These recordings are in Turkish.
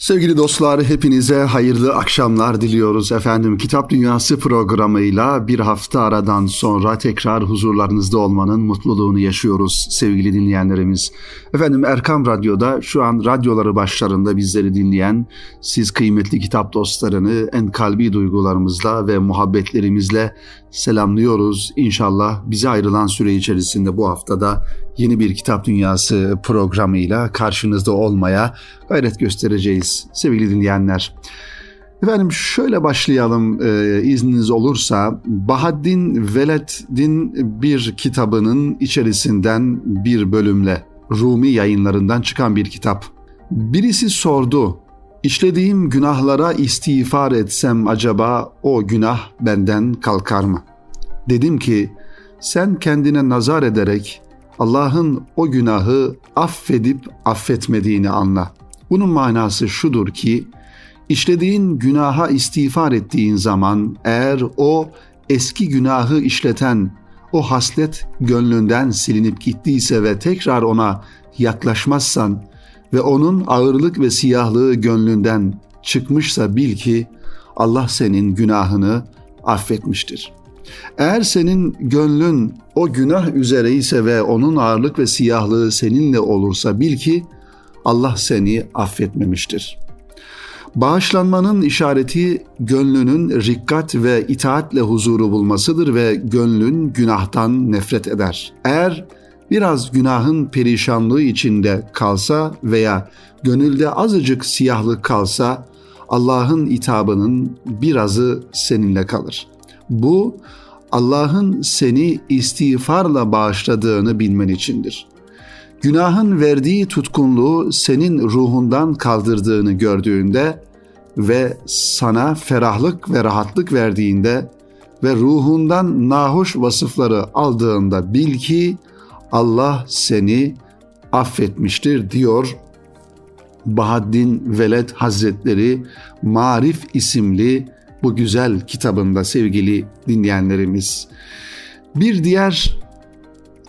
Sevgili dostlar hepinize hayırlı akşamlar diliyoruz efendim. Kitap Dünyası programıyla bir hafta aradan sonra tekrar huzurlarınızda olmanın mutluluğunu yaşıyoruz sevgili dinleyenlerimiz. Efendim Erkam Radyo'da şu an radyoları başlarında bizleri dinleyen siz kıymetli kitap dostlarını en kalbi duygularımızla ve muhabbetlerimizle selamlıyoruz. İnşallah bize ayrılan süre içerisinde bu haftada yeni bir Kitap Dünyası programıyla karşınızda olmaya gayret göstereceğiz sevgili dinleyenler. Efendim şöyle başlayalım e, izniniz olursa. Bahaddin Veled'in bir kitabının içerisinden bir bölümle Rumi yayınlarından çıkan bir kitap. Birisi sordu, İşlediğim günahlara istiğfar etsem acaba o günah benden kalkar mı? Dedim ki sen kendine nazar ederek Allah'ın o günahı affedip affetmediğini anla. Bunun manası şudur ki işlediğin günaha istiğfar ettiğin zaman eğer o eski günahı işleten o haslet gönlünden silinip gittiyse ve tekrar ona yaklaşmazsan ve onun ağırlık ve siyahlığı gönlünden çıkmışsa bil ki Allah senin günahını affetmiştir. Eğer senin gönlün o günah üzere ise ve onun ağırlık ve siyahlığı seninle olursa bil ki Allah seni affetmemiştir. Bağışlanmanın işareti gönlünün rikkat ve itaatle huzuru bulmasıdır ve gönlün günahtan nefret eder. Eğer biraz günahın perişanlığı içinde kalsa veya gönülde azıcık siyahlık kalsa Allah'ın itabının birazı seninle kalır. Bu Allah'ın seni istiğfarla bağışladığını bilmen içindir. Günahın verdiği tutkunluğu senin ruhundan kaldırdığını gördüğünde ve sana ferahlık ve rahatlık verdiğinde ve ruhundan nahoş vasıfları aldığında bil ki Allah seni affetmiştir diyor Bahaddin Veled Hazretleri Marif isimli bu güzel kitabında sevgili dinleyenlerimiz. Bir diğer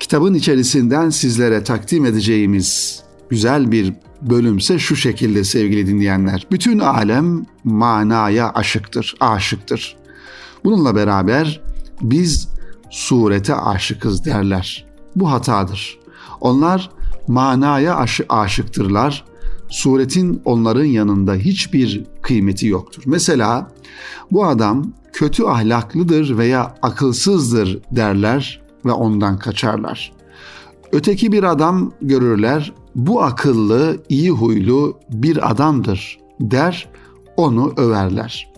kitabın içerisinden sizlere takdim edeceğimiz güzel bir bölümse şu şekilde sevgili dinleyenler. Bütün alem manaya aşıktır, aşıktır. Bununla beraber biz surete aşıkız derler. Bu hatadır. Onlar manaya aşı, aşıktırlar. Suretin onların yanında hiçbir kıymeti yoktur. Mesela bu adam kötü ahlaklıdır veya akılsızdır derler ve ondan kaçarlar. Öteki bir adam görürler, bu akıllı, iyi huylu bir adamdır der, onu överler.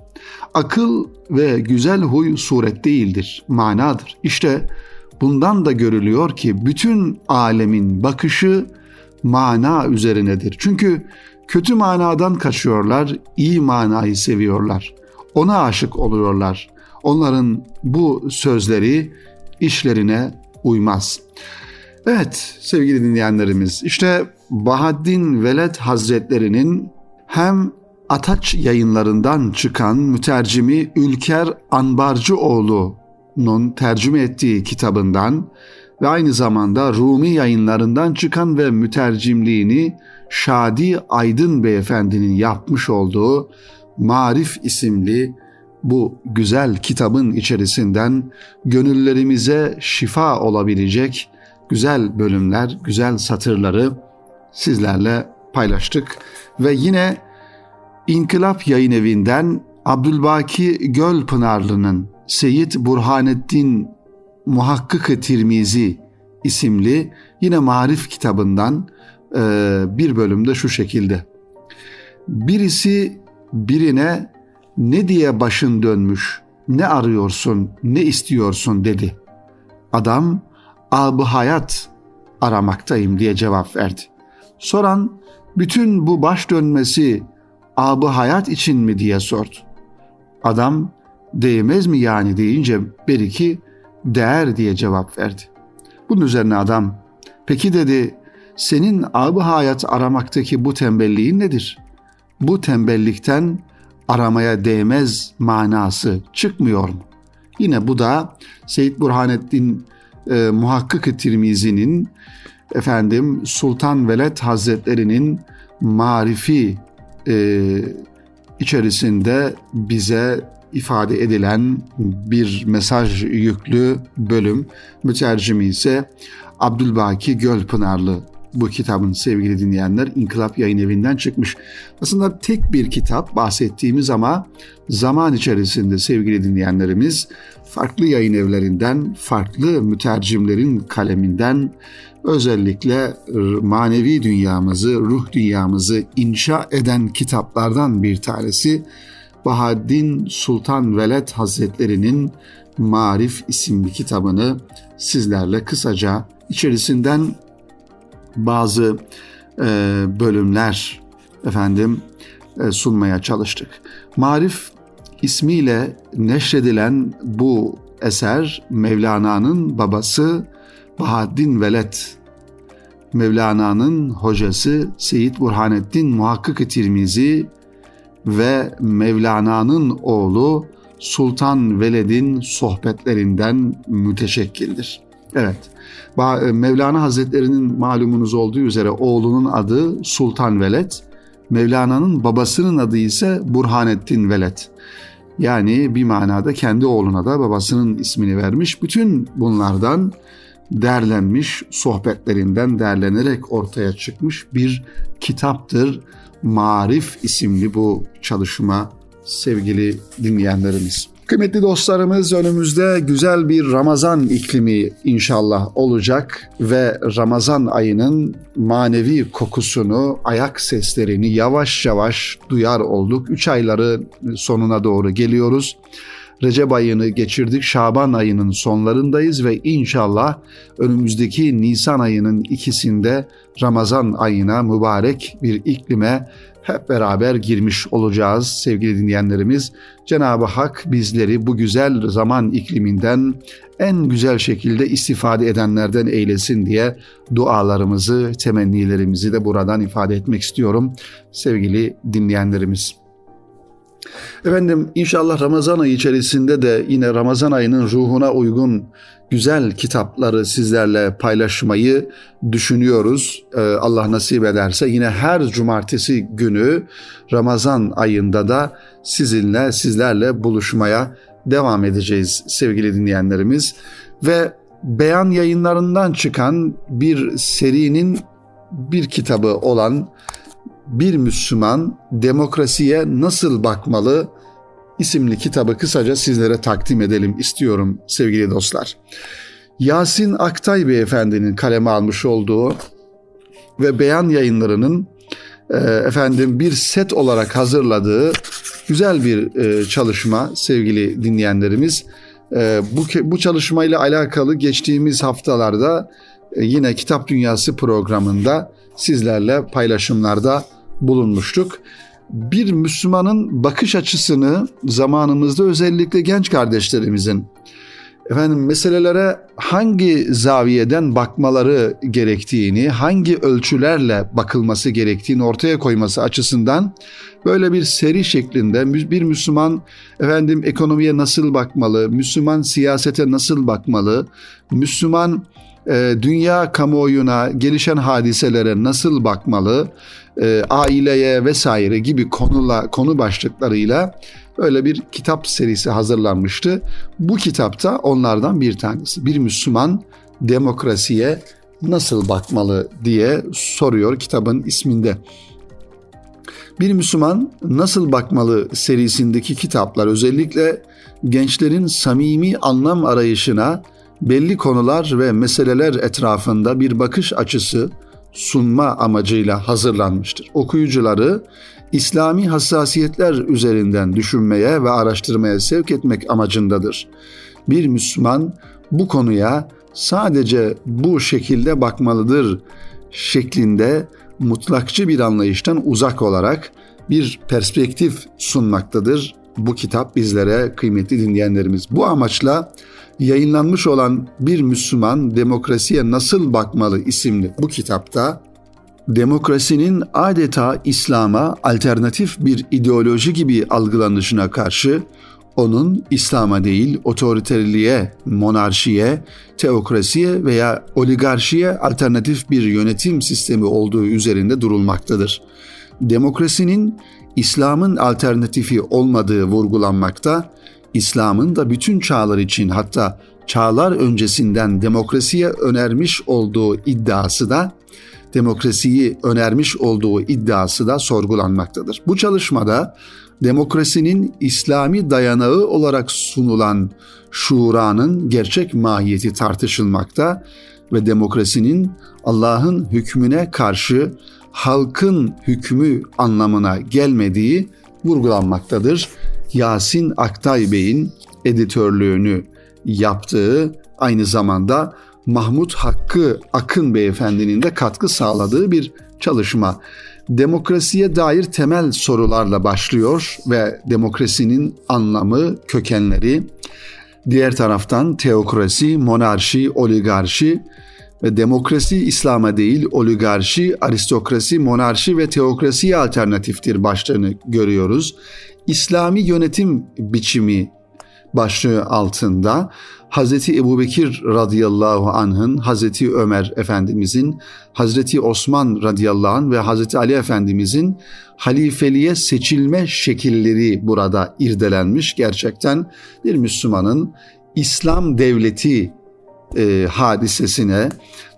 Akıl ve güzel huy suret değildir, manadır. İşte bundan da görülüyor ki bütün alemin bakışı mana üzerinedir. Çünkü kötü manadan kaçıyorlar, iyi manayı seviyorlar. Ona aşık oluyorlar. Onların bu sözleri işlerine uymaz. Evet sevgili dinleyenlerimiz işte Bahaddin Veled Hazretlerinin hem Ataç yayınlarından çıkan mütercimi Ülker Anbarcıoğlu'nun tercüme ettiği kitabından ve aynı zamanda Rumi yayınlarından çıkan ve mütercimliğini Şadi Aydın Beyefendinin yapmış olduğu Marif isimli bu güzel kitabın içerisinden gönüllerimize şifa olabilecek güzel bölümler, güzel satırları sizlerle paylaştık ve yine İnkılap Yayın Evi'nden Abdülbaki Gölpınarlı'nın Seyit Burhanettin Muhakkık-ı Tirmizi isimli yine marif kitabından e, bir bölümde şu şekilde. Birisi birine ne diye başın dönmüş, ne arıyorsun, ne istiyorsun dedi. Adam, abı hayat aramaktayım diye cevap verdi. Soran, bütün bu baş dönmesi abı hayat için mi diye sordu. Adam, değmez mi yani deyince beriki değer diye cevap verdi. Bunun üzerine adam, peki dedi, senin abı hayat aramaktaki bu tembelliğin nedir? Bu tembellikten aramaya değmez manası çıkmıyor mu? Yine bu da Seyyid Burhanettin e, Muhakkık-ı Tirmizi'nin efendim Sultan Veled Hazretleri'nin Marifi e, içerisinde bize ifade edilen bir mesaj yüklü bölüm. Mütercimi ise Abdülbaki Gölpınarlı bu kitabın sevgili dinleyenler İnkılap Yayın Evi'nden çıkmış. Aslında tek bir kitap bahsettiğimiz ama zaman içerisinde sevgili dinleyenlerimiz farklı yayın evlerinden, farklı mütercimlerin kaleminden özellikle manevi dünyamızı, ruh dünyamızı inşa eden kitaplardan bir tanesi Bahaddin Sultan Veled Hazretleri'nin Marif isimli kitabını sizlerle kısaca içerisinden bazı e, bölümler efendim e, sunmaya çalıştık. Marif ismiyle neşredilen bu eser Mevlana'nın babası Bahaddin Veled, Mevlana'nın hocası Seyyid Burhanettin Muhakkik-i Tirmizi ve Mevlana'nın oğlu Sultan Veled'in sohbetlerinden müteşekkildir. Evet, Mevlana Hazretleri'nin malumunuz olduğu üzere oğlunun adı Sultan Veled, Mevlana'nın babasının adı ise Burhanettin Veled. Yani bir manada kendi oğluna da babasının ismini vermiş. Bütün bunlardan derlenmiş, sohbetlerinden derlenerek ortaya çıkmış bir kitaptır. Marif isimli bu çalışma sevgili dinleyenlerimiz. Kıymetli dostlarımız önümüzde güzel bir Ramazan iklimi inşallah olacak ve Ramazan ayının manevi kokusunu, ayak seslerini yavaş yavaş duyar olduk. Üç ayları sonuna doğru geliyoruz. Recep ayını geçirdik. Şaban ayının sonlarındayız ve inşallah önümüzdeki Nisan ayının ikisinde Ramazan ayına mübarek bir iklime hep beraber girmiş olacağız sevgili dinleyenlerimiz. Cenab-ı Hak bizleri bu güzel zaman ikliminden en güzel şekilde istifade edenlerden eylesin diye dualarımızı, temennilerimizi de buradan ifade etmek istiyorum sevgili dinleyenlerimiz. Efendim inşallah Ramazan ayı içerisinde de yine Ramazan ayının ruhuna uygun güzel kitapları sizlerle paylaşmayı düşünüyoruz. Ee, Allah nasip ederse yine her cumartesi günü Ramazan ayında da sizinle sizlerle buluşmaya devam edeceğiz sevgili dinleyenlerimiz. Ve beyan yayınlarından çıkan bir serinin bir kitabı olan bir Müslüman demokrasiye nasıl bakmalı isimli kitabı kısaca sizlere takdim edelim istiyorum sevgili dostlar. Yasin Aktay Beyefendinin kaleme almış olduğu ve beyan yayınlarının e, efendim bir set olarak hazırladığı güzel bir e, çalışma sevgili dinleyenlerimiz. E, bu bu çalışmayla alakalı geçtiğimiz haftalarda yine Kitap Dünyası programında sizlerle paylaşımlarda bulunmuştuk. Bir Müslümanın bakış açısını zamanımızda özellikle genç kardeşlerimizin efendim meselelere hangi zaviyeden bakmaları gerektiğini, hangi ölçülerle bakılması gerektiğini ortaya koyması açısından böyle bir seri şeklinde bir Müslüman efendim ekonomiye nasıl bakmalı, Müslüman siyasete nasıl bakmalı, Müslüman e, dünya kamuoyuna, gelişen hadiselere nasıl bakmalı, e, aileye vesaire gibi konula, konu başlıklarıyla öyle bir kitap serisi hazırlanmıştı. Bu kitapta onlardan bir tanesi. Bir Müslüman demokrasiye nasıl bakmalı diye soruyor kitabın isminde. Bir Müslüman nasıl bakmalı serisindeki kitaplar özellikle gençlerin samimi anlam arayışına belli konular ve meseleler etrafında bir bakış açısı sunma amacıyla hazırlanmıştır. Okuyucuları İslami hassasiyetler üzerinden düşünmeye ve araştırmaya sevk etmek amacındadır. Bir Müslüman bu konuya sadece bu şekilde bakmalıdır şeklinde mutlakçı bir anlayıştan uzak olarak bir perspektif sunmaktadır. Bu kitap bizlere kıymetli dinleyenlerimiz. Bu amaçla yayınlanmış olan Bir Müslüman Demokrasiye Nasıl Bakmalı isimli bu kitapta demokrasinin adeta İslam'a alternatif bir ideoloji gibi algılanışına karşı onun İslam'a değil otoriterliğe, monarşiye, teokrasiye veya oligarşiye alternatif bir yönetim sistemi olduğu üzerinde durulmaktadır. demokrasinin İslam'ın alternatifi olmadığı vurgulanmakta, İslam'ın da bütün çağlar için hatta çağlar öncesinden demokrasiye önermiş olduğu iddiası da demokrasiyi önermiş olduğu iddiası da sorgulanmaktadır. Bu çalışmada demokrasinin İslami dayanağı olarak sunulan şuranın gerçek mahiyeti tartışılmakta ve demokrasinin Allah'ın hükmüne karşı halkın hükmü anlamına gelmediği vurgulanmaktadır. Yasin Aktay Bey'in editörlüğünü yaptığı aynı zamanda Mahmut Hakkı Akın Beyefendinin de katkı sağladığı bir çalışma. Demokrasiye dair temel sorularla başlıyor ve demokrasinin anlamı, kökenleri, diğer taraftan teokrasi, monarşi, oligarşi demokrasi İslam'a değil oligarşi, aristokrasi, monarşi ve teokrasiye alternatiftir başlığını görüyoruz. İslami yönetim biçimi başlığı altında Hazreti Ebubekir radıyallahu anh'ın, Hazreti Ömer Efendimizin, Hazreti Osman radıyallahu anh ve Hazreti Ali Efendimizin halifeliğe seçilme şekilleri burada irdelenmiş. Gerçekten bir Müslümanın İslam devleti e, hadisesine,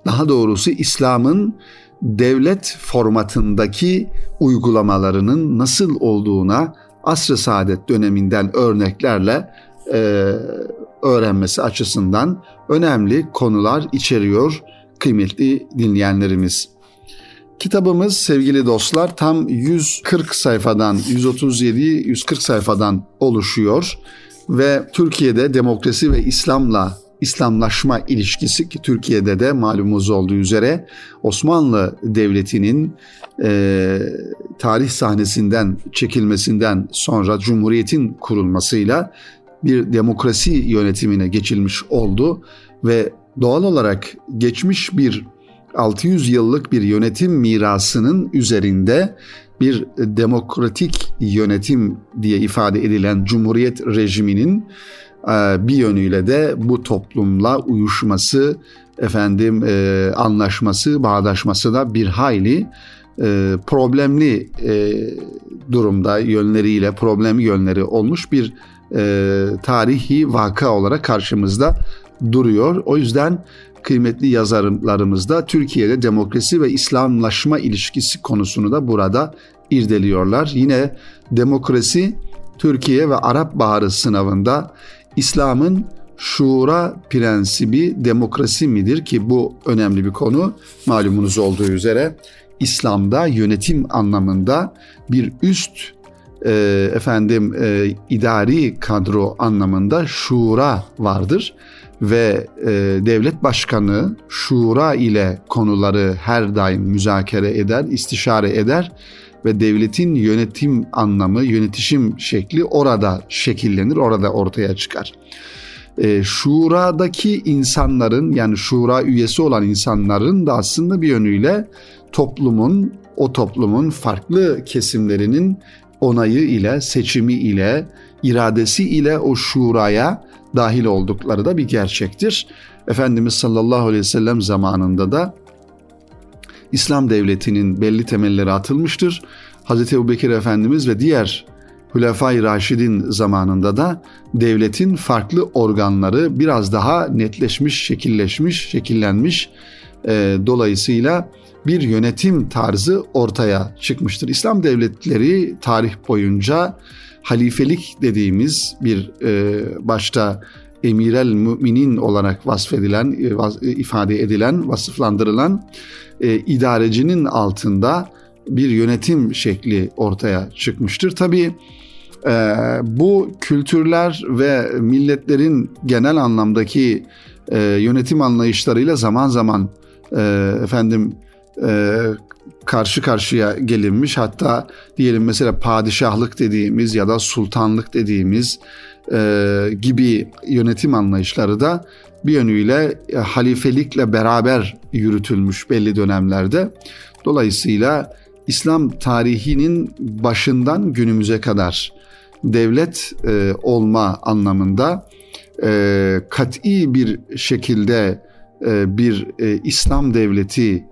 daha doğrusu İslam'ın devlet formatındaki uygulamalarının nasıl olduğuna asr-ı saadet döneminden örneklerle e, öğrenmesi açısından önemli konular içeriyor kıymetli dinleyenlerimiz. Kitabımız sevgili dostlar tam 140 sayfadan 137-140 sayfadan oluşuyor ve Türkiye'de demokrasi ve İslam'la İslamlaşma ilişkisi ki Türkiye'de de malumuz olduğu üzere Osmanlı Devleti'nin e, tarih sahnesinden çekilmesinden sonra Cumhuriyet'in kurulmasıyla bir demokrasi yönetimine geçilmiş oldu ve doğal olarak geçmiş bir 600 yıllık bir yönetim mirasının üzerinde bir demokratik yönetim diye ifade edilen Cumhuriyet rejiminin bir yönüyle de bu toplumla uyuşması, efendim e, anlaşması, bağdaşması da bir hayli e, problemli durumda yönleriyle problemli yönleri olmuş bir e, tarihi vaka olarak karşımızda duruyor. O yüzden kıymetli yazarlarımız da Türkiye'de demokrasi ve İslamlaşma ilişkisi konusunu da burada irdeliyorlar. Yine demokrasi Türkiye ve Arap Baharı sınavında İslam'ın şura prensibi demokrasi midir ki bu önemli bir konu? Malumunuz olduğu üzere İslam'da yönetim anlamında bir üst e, efendim e, idari kadro anlamında şura vardır ve e, devlet başkanı şura ile konuları her daim müzakere eder, istişare eder ve devletin yönetim anlamı, yönetişim şekli orada şekillenir, orada ortaya çıkar. E, şuradaki insanların yani şura üyesi olan insanların da aslında bir yönüyle toplumun, o toplumun farklı kesimlerinin onayı ile, seçimi ile, iradesi ile o şuraya dahil oldukları da bir gerçektir. Efendimiz sallallahu aleyhi ve sellem zamanında da İslam devletinin belli temelleri atılmıştır. Hz. Ebu Bekir Efendimiz ve diğer Hülefai Raşidin zamanında da devletin farklı organları biraz daha netleşmiş, şekilleşmiş, şekillenmiş. E, dolayısıyla bir yönetim tarzı ortaya çıkmıştır. İslam devletleri tarih boyunca halifelik dediğimiz bir e, başta emirel müminin olarak vasfedilen, e, ifade edilen, vasıflandırılan e, idarecinin altında bir yönetim şekli ortaya çıkmıştır. Tabii e, bu kültürler ve milletlerin genel anlamdaki e, yönetim anlayışlarıyla zaman zaman e, efendim e, karşı karşıya gelinmiş. Hatta diyelim mesela padişahlık dediğimiz ya da sultanlık dediğimiz e, gibi yönetim anlayışları da bir yönüyle e, halifelikle beraber yürütülmüş belli dönemlerde. Dolayısıyla İslam tarihinin başından günümüze kadar devlet e, olma anlamında e, kat'i bir şekilde e, bir e, İslam devleti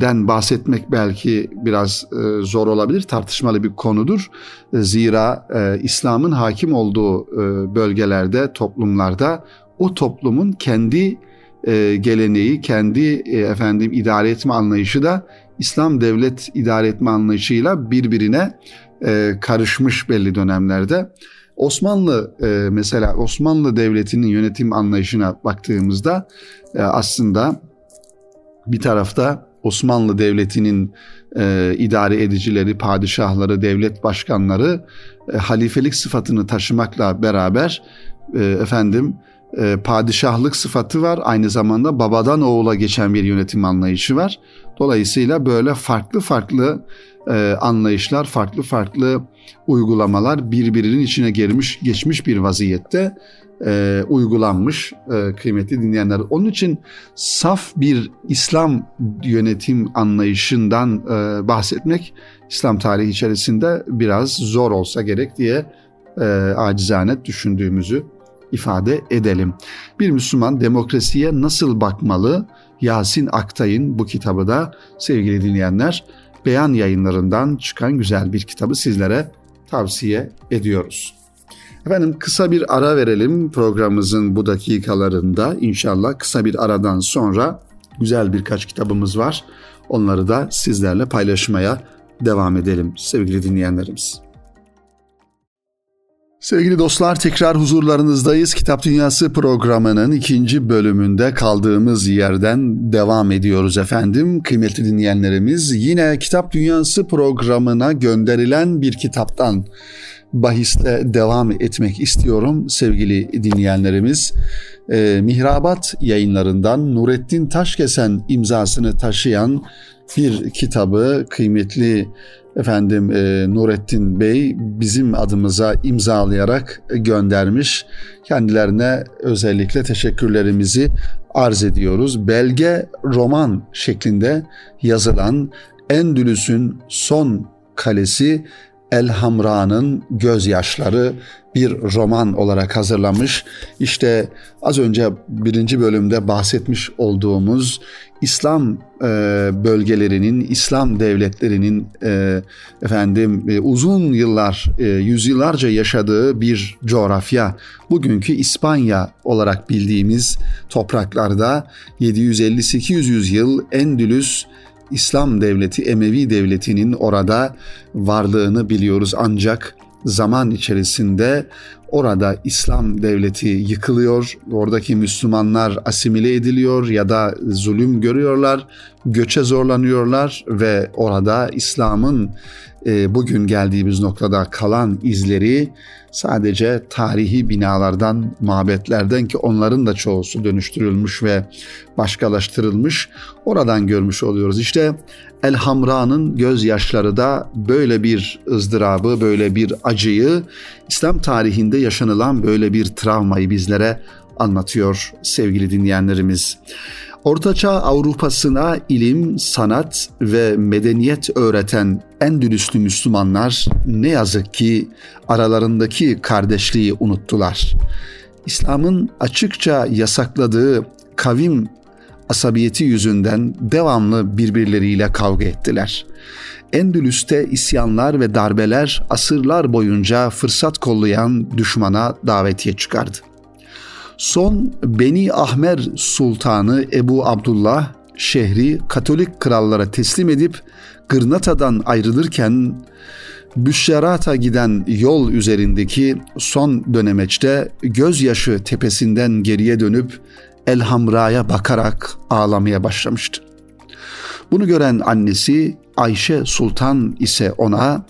den bahsetmek belki biraz zor olabilir, tartışmalı bir konudur. Zira İslam'ın hakim olduğu bölgelerde, toplumlarda o toplumun kendi geleneği, kendi efendim idare etme anlayışı da İslam devlet idare etme anlayışıyla birbirine karışmış belli dönemlerde. Osmanlı mesela Osmanlı Devleti'nin yönetim anlayışına baktığımızda aslında bir tarafta Osmanlı Devleti'nin e, idare edicileri, padişahları, devlet başkanları e, halifelik sıfatını taşımakla beraber e, efendim e, padişahlık sıfatı var. Aynı zamanda babadan oğula geçen bir yönetim anlayışı var. Dolayısıyla böyle farklı farklı e, anlayışlar, farklı farklı uygulamalar birbirinin içine girmiş, geçmiş bir vaziyette e, uygulanmış e, kıymetli dinleyenler. Onun için saf bir İslam yönetim anlayışından e, bahsetmek İslam tarihi içerisinde biraz zor olsa gerek diye e, acizane düşündüğümüzü ifade edelim. Bir Müslüman demokrasiye nasıl bakmalı? Yasin Aktay'ın bu kitabı da sevgili dinleyenler beyan yayınlarından çıkan güzel bir kitabı sizlere tavsiye ediyoruz. Efendim kısa bir ara verelim programımızın bu dakikalarında. İnşallah kısa bir aradan sonra güzel birkaç kitabımız var. Onları da sizlerle paylaşmaya devam edelim sevgili dinleyenlerimiz. Sevgili dostlar tekrar huzurlarınızdayız. Kitap Dünyası programının ikinci bölümünde kaldığımız yerden devam ediyoruz efendim. Kıymetli dinleyenlerimiz yine Kitap Dünyası programına gönderilen bir kitaptan bahisle devam etmek istiyorum sevgili dinleyenlerimiz. E, Mihrabat yayınlarından Nurettin Taşkesen imzasını taşıyan bir kitabı kıymetli efendim e, Nurettin Bey bizim adımıza imzalayarak göndermiş. Kendilerine özellikle teşekkürlerimizi arz ediyoruz. Belge roman şeklinde yazılan Endülüs'ün son kalesi El Hamra'nın gözyaşları bir roman olarak hazırlanmış. İşte az önce birinci bölümde bahsetmiş olduğumuz İslam e, bölgelerinin, İslam devletlerinin e, efendim e, uzun yıllar, e, yüzyıllarca yaşadığı bir coğrafya. Bugünkü İspanya olarak bildiğimiz topraklarda 750-800 yıl Endülüs İslam devleti, Emevi devletinin orada varlığını biliyoruz. Ancak zaman içerisinde orada İslam devleti yıkılıyor, oradaki Müslümanlar asimile ediliyor ya da zulüm görüyorlar, göçe zorlanıyorlar ve orada İslam'ın bugün geldiğimiz noktada kalan izleri sadece tarihi binalardan, mabetlerden ki onların da çoğusu dönüştürülmüş ve başkalaştırılmış oradan görmüş oluyoruz. İşte El Hamra'nın gözyaşları da böyle bir ızdırabı, böyle bir acıyı, İslam tarihinde yaşanılan böyle bir travmayı bizlere anlatıyor sevgili dinleyenlerimiz. Ortaçağ Avrupa'sına ilim, sanat ve medeniyet öğreten Endülüslü Müslümanlar ne yazık ki aralarındaki kardeşliği unuttular. İslam'ın açıkça yasakladığı kavim asabiyeti yüzünden devamlı birbirleriyle kavga ettiler. Endülüs'te isyanlar ve darbeler asırlar boyunca fırsat kollayan düşmana davetiye çıkardı. Son Beni Ahmer Sultanı Ebu Abdullah şehri Katolik krallara teslim edip Gırnata'dan ayrılırken Büşşerat'a giden yol üzerindeki son dönemeçte gözyaşı tepesinden geriye dönüp Elhamra'ya bakarak ağlamaya başlamıştı. Bunu gören annesi Ayşe Sultan ise ona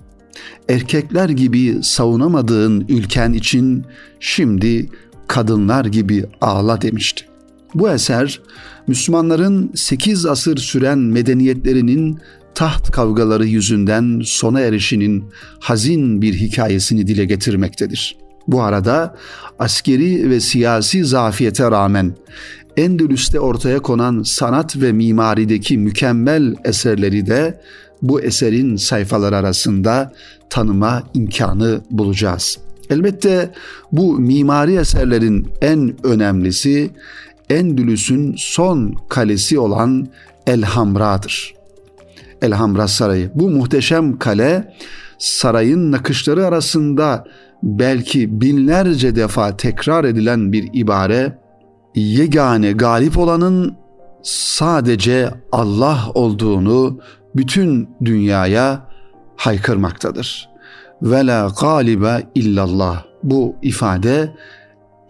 erkekler gibi savunamadığın ülken için şimdi kadınlar gibi ağla demişti. Bu eser Müslümanların 8 asır süren medeniyetlerinin taht kavgaları yüzünden sona erişinin hazin bir hikayesini dile getirmektedir. Bu arada askeri ve siyasi zafiyete rağmen Endülüs'te ortaya konan sanat ve mimarideki mükemmel eserleri de bu eserin sayfaları arasında tanıma imkanı bulacağız. Elbette bu mimari eserlerin en önemlisi Endülüs'ün son kalesi olan Elhamra'dır. Elhamra Sarayı. Bu muhteşem kale sarayın nakışları arasında belki binlerce defa tekrar edilen bir ibare yegane galip olanın sadece Allah olduğunu bütün dünyaya haykırmaktadır. Ve la galibe illallah. Bu ifade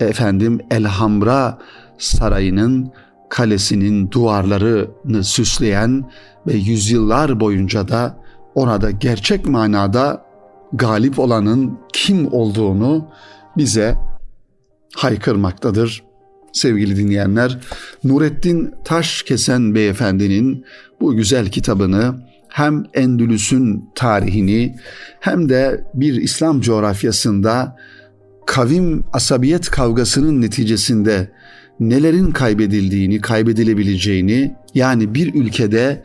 efendim Elhamra sarayının kalesinin duvarlarını süsleyen ve yüzyıllar boyunca da orada gerçek manada galip olanın kim olduğunu bize haykırmaktadır. Sevgili dinleyenler, Nurettin Taşkesen Beyefendinin bu güzel kitabını hem Endülüs'ün tarihini hem de bir İslam coğrafyasında kavim asabiyet kavgasının neticesinde nelerin kaybedildiğini, kaybedilebileceğini yani bir ülkede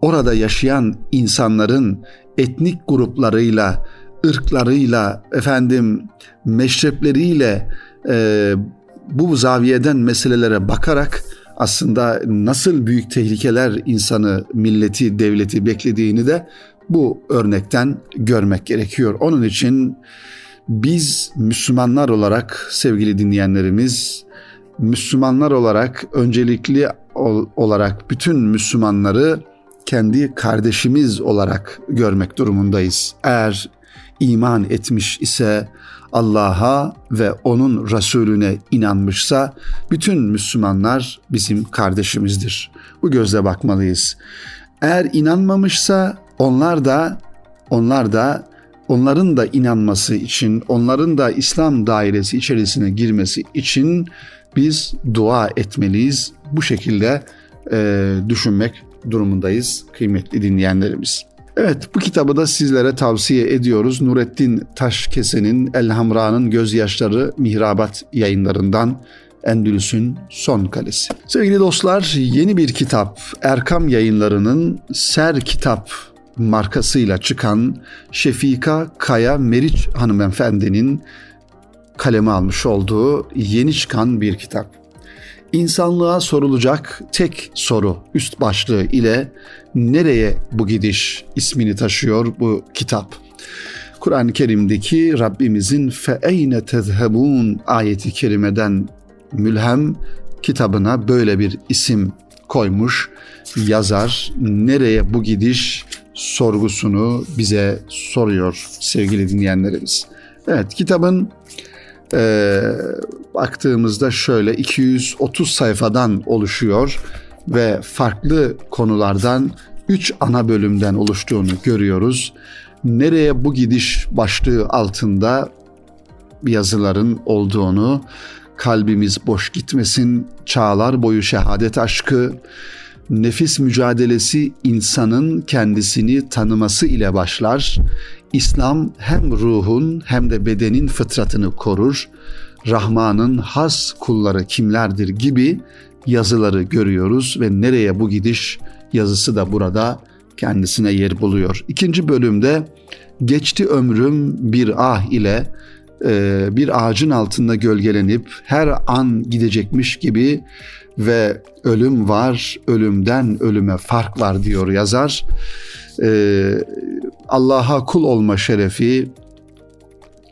orada yaşayan insanların etnik gruplarıyla, ırklarıyla, efendim meşrepleriyle e, bu zaviyeden meselelere bakarak aslında nasıl büyük tehlikeler insanı, milleti, devleti beklediğini de bu örnekten görmek gerekiyor. Onun için biz Müslümanlar olarak sevgili dinleyenlerimiz Müslümanlar olarak öncelikli olarak bütün Müslümanları kendi kardeşimiz olarak görmek durumundayız. Eğer iman etmiş ise Allah'a ve onun Resulüne inanmışsa bütün Müslümanlar bizim kardeşimizdir. Bu gözle bakmalıyız. Eğer inanmamışsa onlar da onlar da onların da inanması için, onların da İslam dairesi içerisine girmesi için biz dua etmeliyiz. Bu şekilde e, düşünmek durumundayız kıymetli dinleyenlerimiz. Evet bu kitabı da sizlere tavsiye ediyoruz. Nurettin Taşkesen'in Elhamra'nın Gözyaşları Mihrabat yayınlarından Endülüs'ün Son Kalesi. Sevgili dostlar yeni bir kitap Erkam yayınlarının Ser Kitap markasıyla çıkan Şefika Kaya Meriç hanımefendinin kaleme almış olduğu yeni çıkan bir kitap. İnsanlığa sorulacak tek soru üst başlığı ile nereye bu gidiş ismini taşıyor bu kitap. Kur'an-ı Kerim'deki Rabbimizin fe eyne tezhebun ayeti kerimeden mülhem kitabına böyle bir isim koymuş. Yazar nereye bu gidiş sorgusunu bize soruyor sevgili dinleyenlerimiz. Evet kitabın e, baktığımızda şöyle 230 sayfadan oluşuyor ve farklı konulardan 3 ana bölümden oluştuğunu görüyoruz. Nereye bu gidiş başlığı altında yazıların olduğunu, kalbimiz boş gitmesin, çağlar boyu şehadet aşkı, nefis mücadelesi insanın kendisini tanıması ile başlar. İslam hem ruhun hem de bedenin fıtratını korur. Rahman'ın has kulları kimlerdir gibi yazıları görüyoruz ve nereye bu gidiş yazısı da burada kendisine yer buluyor. İkinci bölümde geçti ömrüm bir ah ile e, bir ağacın altında gölgelenip her an gidecekmiş gibi ve ölüm var, ölümden ölüme fark var diyor yazar. Ee, Allah'a kul olma şerefi,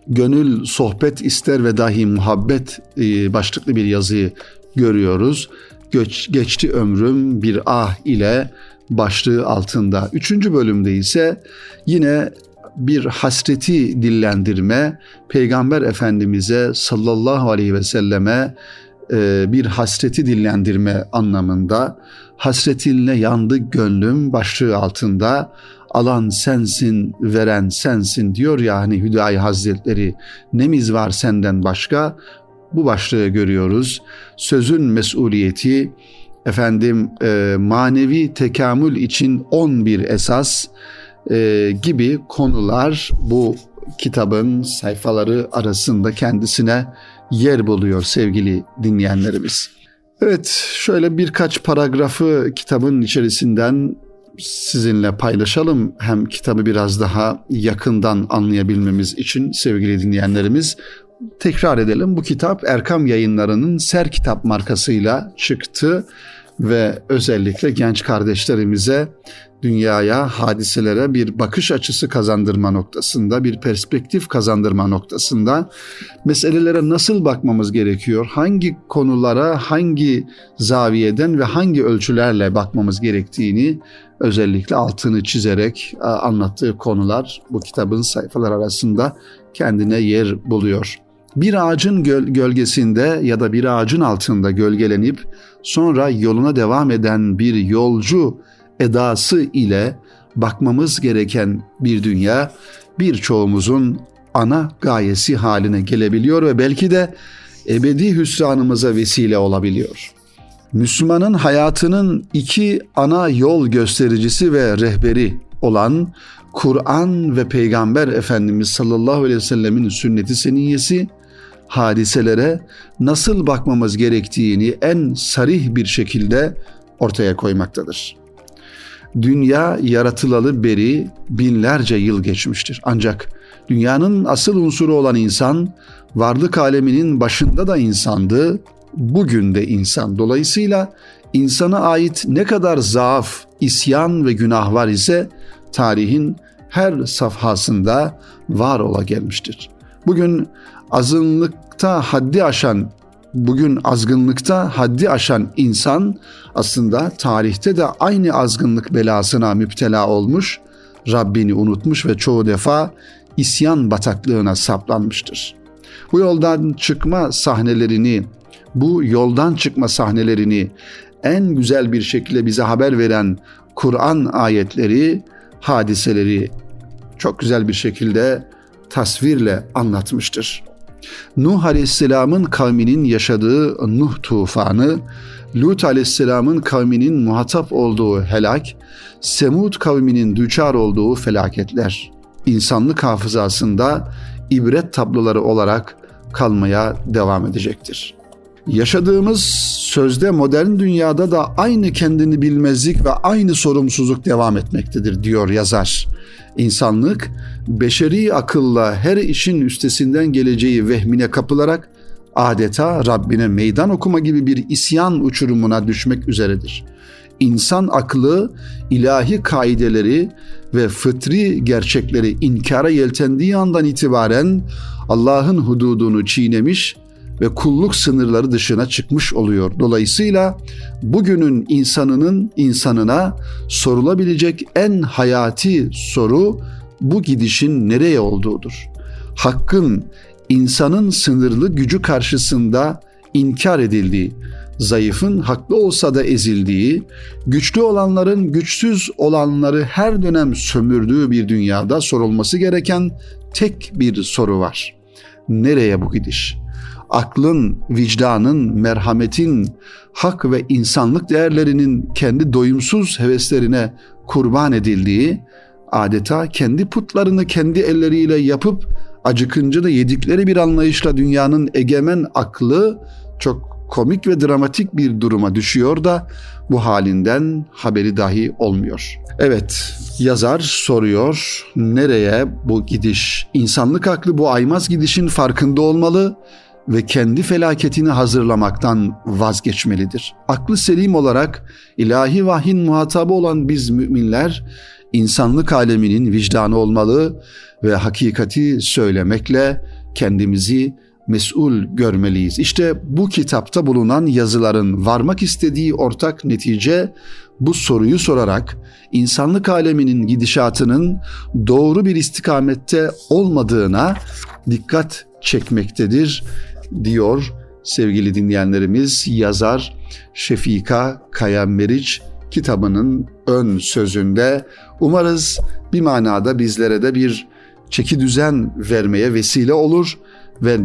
gönül sohbet ister ve dahi muhabbet e, başlıklı bir yazıyı görüyoruz. Göç, geçti ömrüm bir ah ile başlığı altında. Üçüncü bölümde ise yine bir hasreti dillendirme, Peygamber Efendimiz'e sallallahu aleyhi ve selleme bir hasreti dillendirme anlamında hasretinle yandı gönlüm başlığı altında alan sensin veren sensin diyor ya hani Hüdayi Hazretleri nemiz var senden başka bu başlığı görüyoruz. Sözün mesuliyeti efendim e, manevi tekamül için 11 esas e, gibi konular bu kitabın sayfaları arasında kendisine yer buluyor sevgili dinleyenlerimiz. Evet şöyle birkaç paragrafı kitabın içerisinden sizinle paylaşalım. Hem kitabı biraz daha yakından anlayabilmemiz için sevgili dinleyenlerimiz. Tekrar edelim bu kitap Erkam Yayınları'nın Ser Kitap markasıyla çıktı ve özellikle genç kardeşlerimize dünyaya, hadiselere bir bakış açısı kazandırma noktasında, bir perspektif kazandırma noktasında meselelere nasıl bakmamız gerekiyor? Hangi konulara hangi zaviyeden ve hangi ölçülerle bakmamız gerektiğini özellikle altını çizerek e, anlattığı konular bu kitabın sayfalar arasında kendine yer buluyor. Bir ağacın göl- gölgesinde ya da bir ağacın altında gölgelenip sonra yoluna devam eden bir yolcu edası ile bakmamız gereken bir dünya birçoğumuzun ana gayesi haline gelebiliyor ve belki de ebedi hüsranımıza vesile olabiliyor. Müslümanın hayatının iki ana yol göstericisi ve rehberi olan Kur'an ve Peygamber Efendimiz sallallahu aleyhi ve sellemin sünneti seniyyesi hadiselere nasıl bakmamız gerektiğini en sarih bir şekilde ortaya koymaktadır. Dünya yaratılalı beri binlerce yıl geçmiştir. Ancak dünyanın asıl unsuru olan insan varlık aleminin başında da insandı, bugün de insan. Dolayısıyla insana ait ne kadar zaaf, isyan ve günah var ise tarihin her safhasında var ola gelmiştir. Bugün azınlıkta haddi aşan bugün azgınlıkta haddi aşan insan aslında tarihte de aynı azgınlık belasına müptela olmuş, Rabbini unutmuş ve çoğu defa isyan bataklığına saplanmıştır. Bu yoldan çıkma sahnelerini, bu yoldan çıkma sahnelerini en güzel bir şekilde bize haber veren Kur'an ayetleri, hadiseleri çok güzel bir şekilde tasvirle anlatmıştır. Nuh Aleyhisselam'ın kavminin yaşadığı Nuh tufanı, Lut Aleyhisselam'ın kavminin muhatap olduğu helak, Semud kavminin düçar olduğu felaketler insanlık hafızasında ibret tabloları olarak kalmaya devam edecektir. Yaşadığımız sözde modern dünyada da aynı kendini bilmezlik ve aynı sorumsuzluk devam etmektedir diyor yazar. İnsanlık beşeri akılla her işin üstesinden geleceği vehmine kapılarak adeta Rabbine meydan okuma gibi bir isyan uçurumuna düşmek üzeredir. İnsan aklı ilahi kaideleri ve fıtri gerçekleri inkara yeltendiği andan itibaren Allah'ın hududunu çiğnemiş ve kulluk sınırları dışına çıkmış oluyor. Dolayısıyla bugünün insanının insanına sorulabilecek en hayati soru bu gidişin nereye olduğudur. Hakkın insanın sınırlı gücü karşısında inkar edildiği, zayıfın haklı olsa da ezildiği, güçlü olanların güçsüz olanları her dönem sömürdüğü bir dünyada sorulması gereken tek bir soru var. Nereye bu gidiş? Aklın, vicdanın, merhametin, hak ve insanlık değerlerinin kendi doyumsuz heveslerine kurban edildiği, adeta kendi putlarını kendi elleriyle yapıp acıkınca da yedikleri bir anlayışla dünyanın egemen aklı çok komik ve dramatik bir duruma düşüyor da bu halinden haberi dahi olmuyor. Evet, yazar soruyor, nereye bu gidiş? İnsanlık aklı bu aymaz gidişin farkında olmalı ve kendi felaketini hazırlamaktan vazgeçmelidir. Aklı selim olarak ilahi vahyin muhatabı olan biz müminler insanlık aleminin vicdanı olmalı ve hakikati söylemekle kendimizi mesul görmeliyiz. İşte bu kitapta bulunan yazıların varmak istediği ortak netice bu soruyu sorarak insanlık aleminin gidişatının doğru bir istikamette olmadığına dikkat çekmektedir diyor sevgili dinleyenlerimiz yazar Şefika Kaya Meriç kitabının ön sözünde. Umarız bir manada bizlere de bir çeki düzen vermeye vesile olur ve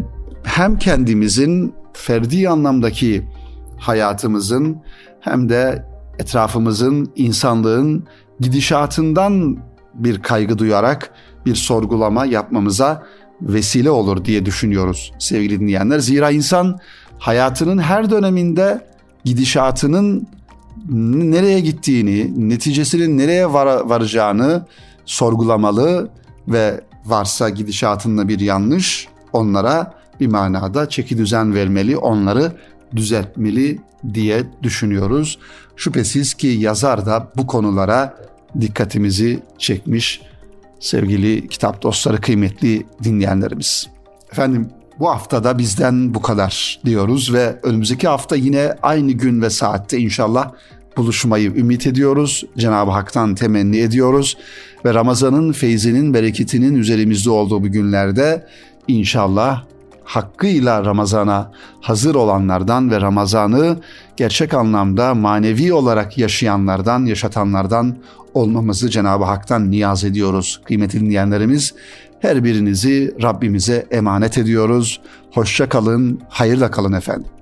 hem kendimizin ferdi anlamdaki hayatımızın hem de etrafımızın, insanlığın gidişatından bir kaygı duyarak bir sorgulama yapmamıza vesile olur diye düşünüyoruz sevgili dinleyenler. Zira insan hayatının her döneminde gidişatının nereye gittiğini, neticesinin nereye var, varacağını sorgulamalı ve varsa gidişatında bir yanlış onlara bir manada çeki düzen vermeli, onları düzeltmeli diye düşünüyoruz. Şüphesiz ki yazar da bu konulara dikkatimizi çekmiş sevgili kitap dostları, kıymetli dinleyenlerimiz. Efendim bu haftada bizden bu kadar diyoruz ve önümüzdeki hafta yine aynı gün ve saatte inşallah buluşmayı ümit ediyoruz. Cenab-ı Hak'tan temenni ediyoruz ve Ramazan'ın feyzinin, bereketinin üzerimizde olduğu bu günlerde inşallah hakkıyla Ramazan'a hazır olanlardan ve Ramazan'ı gerçek anlamda manevi olarak yaşayanlardan, yaşatanlardan olmamızı Cenab-ı Hak'tan niyaz ediyoruz. Kıymetli dinleyenlerimiz her birinizi Rabbimize emanet ediyoruz. Hoşça kalın, hayırla kalın efendim.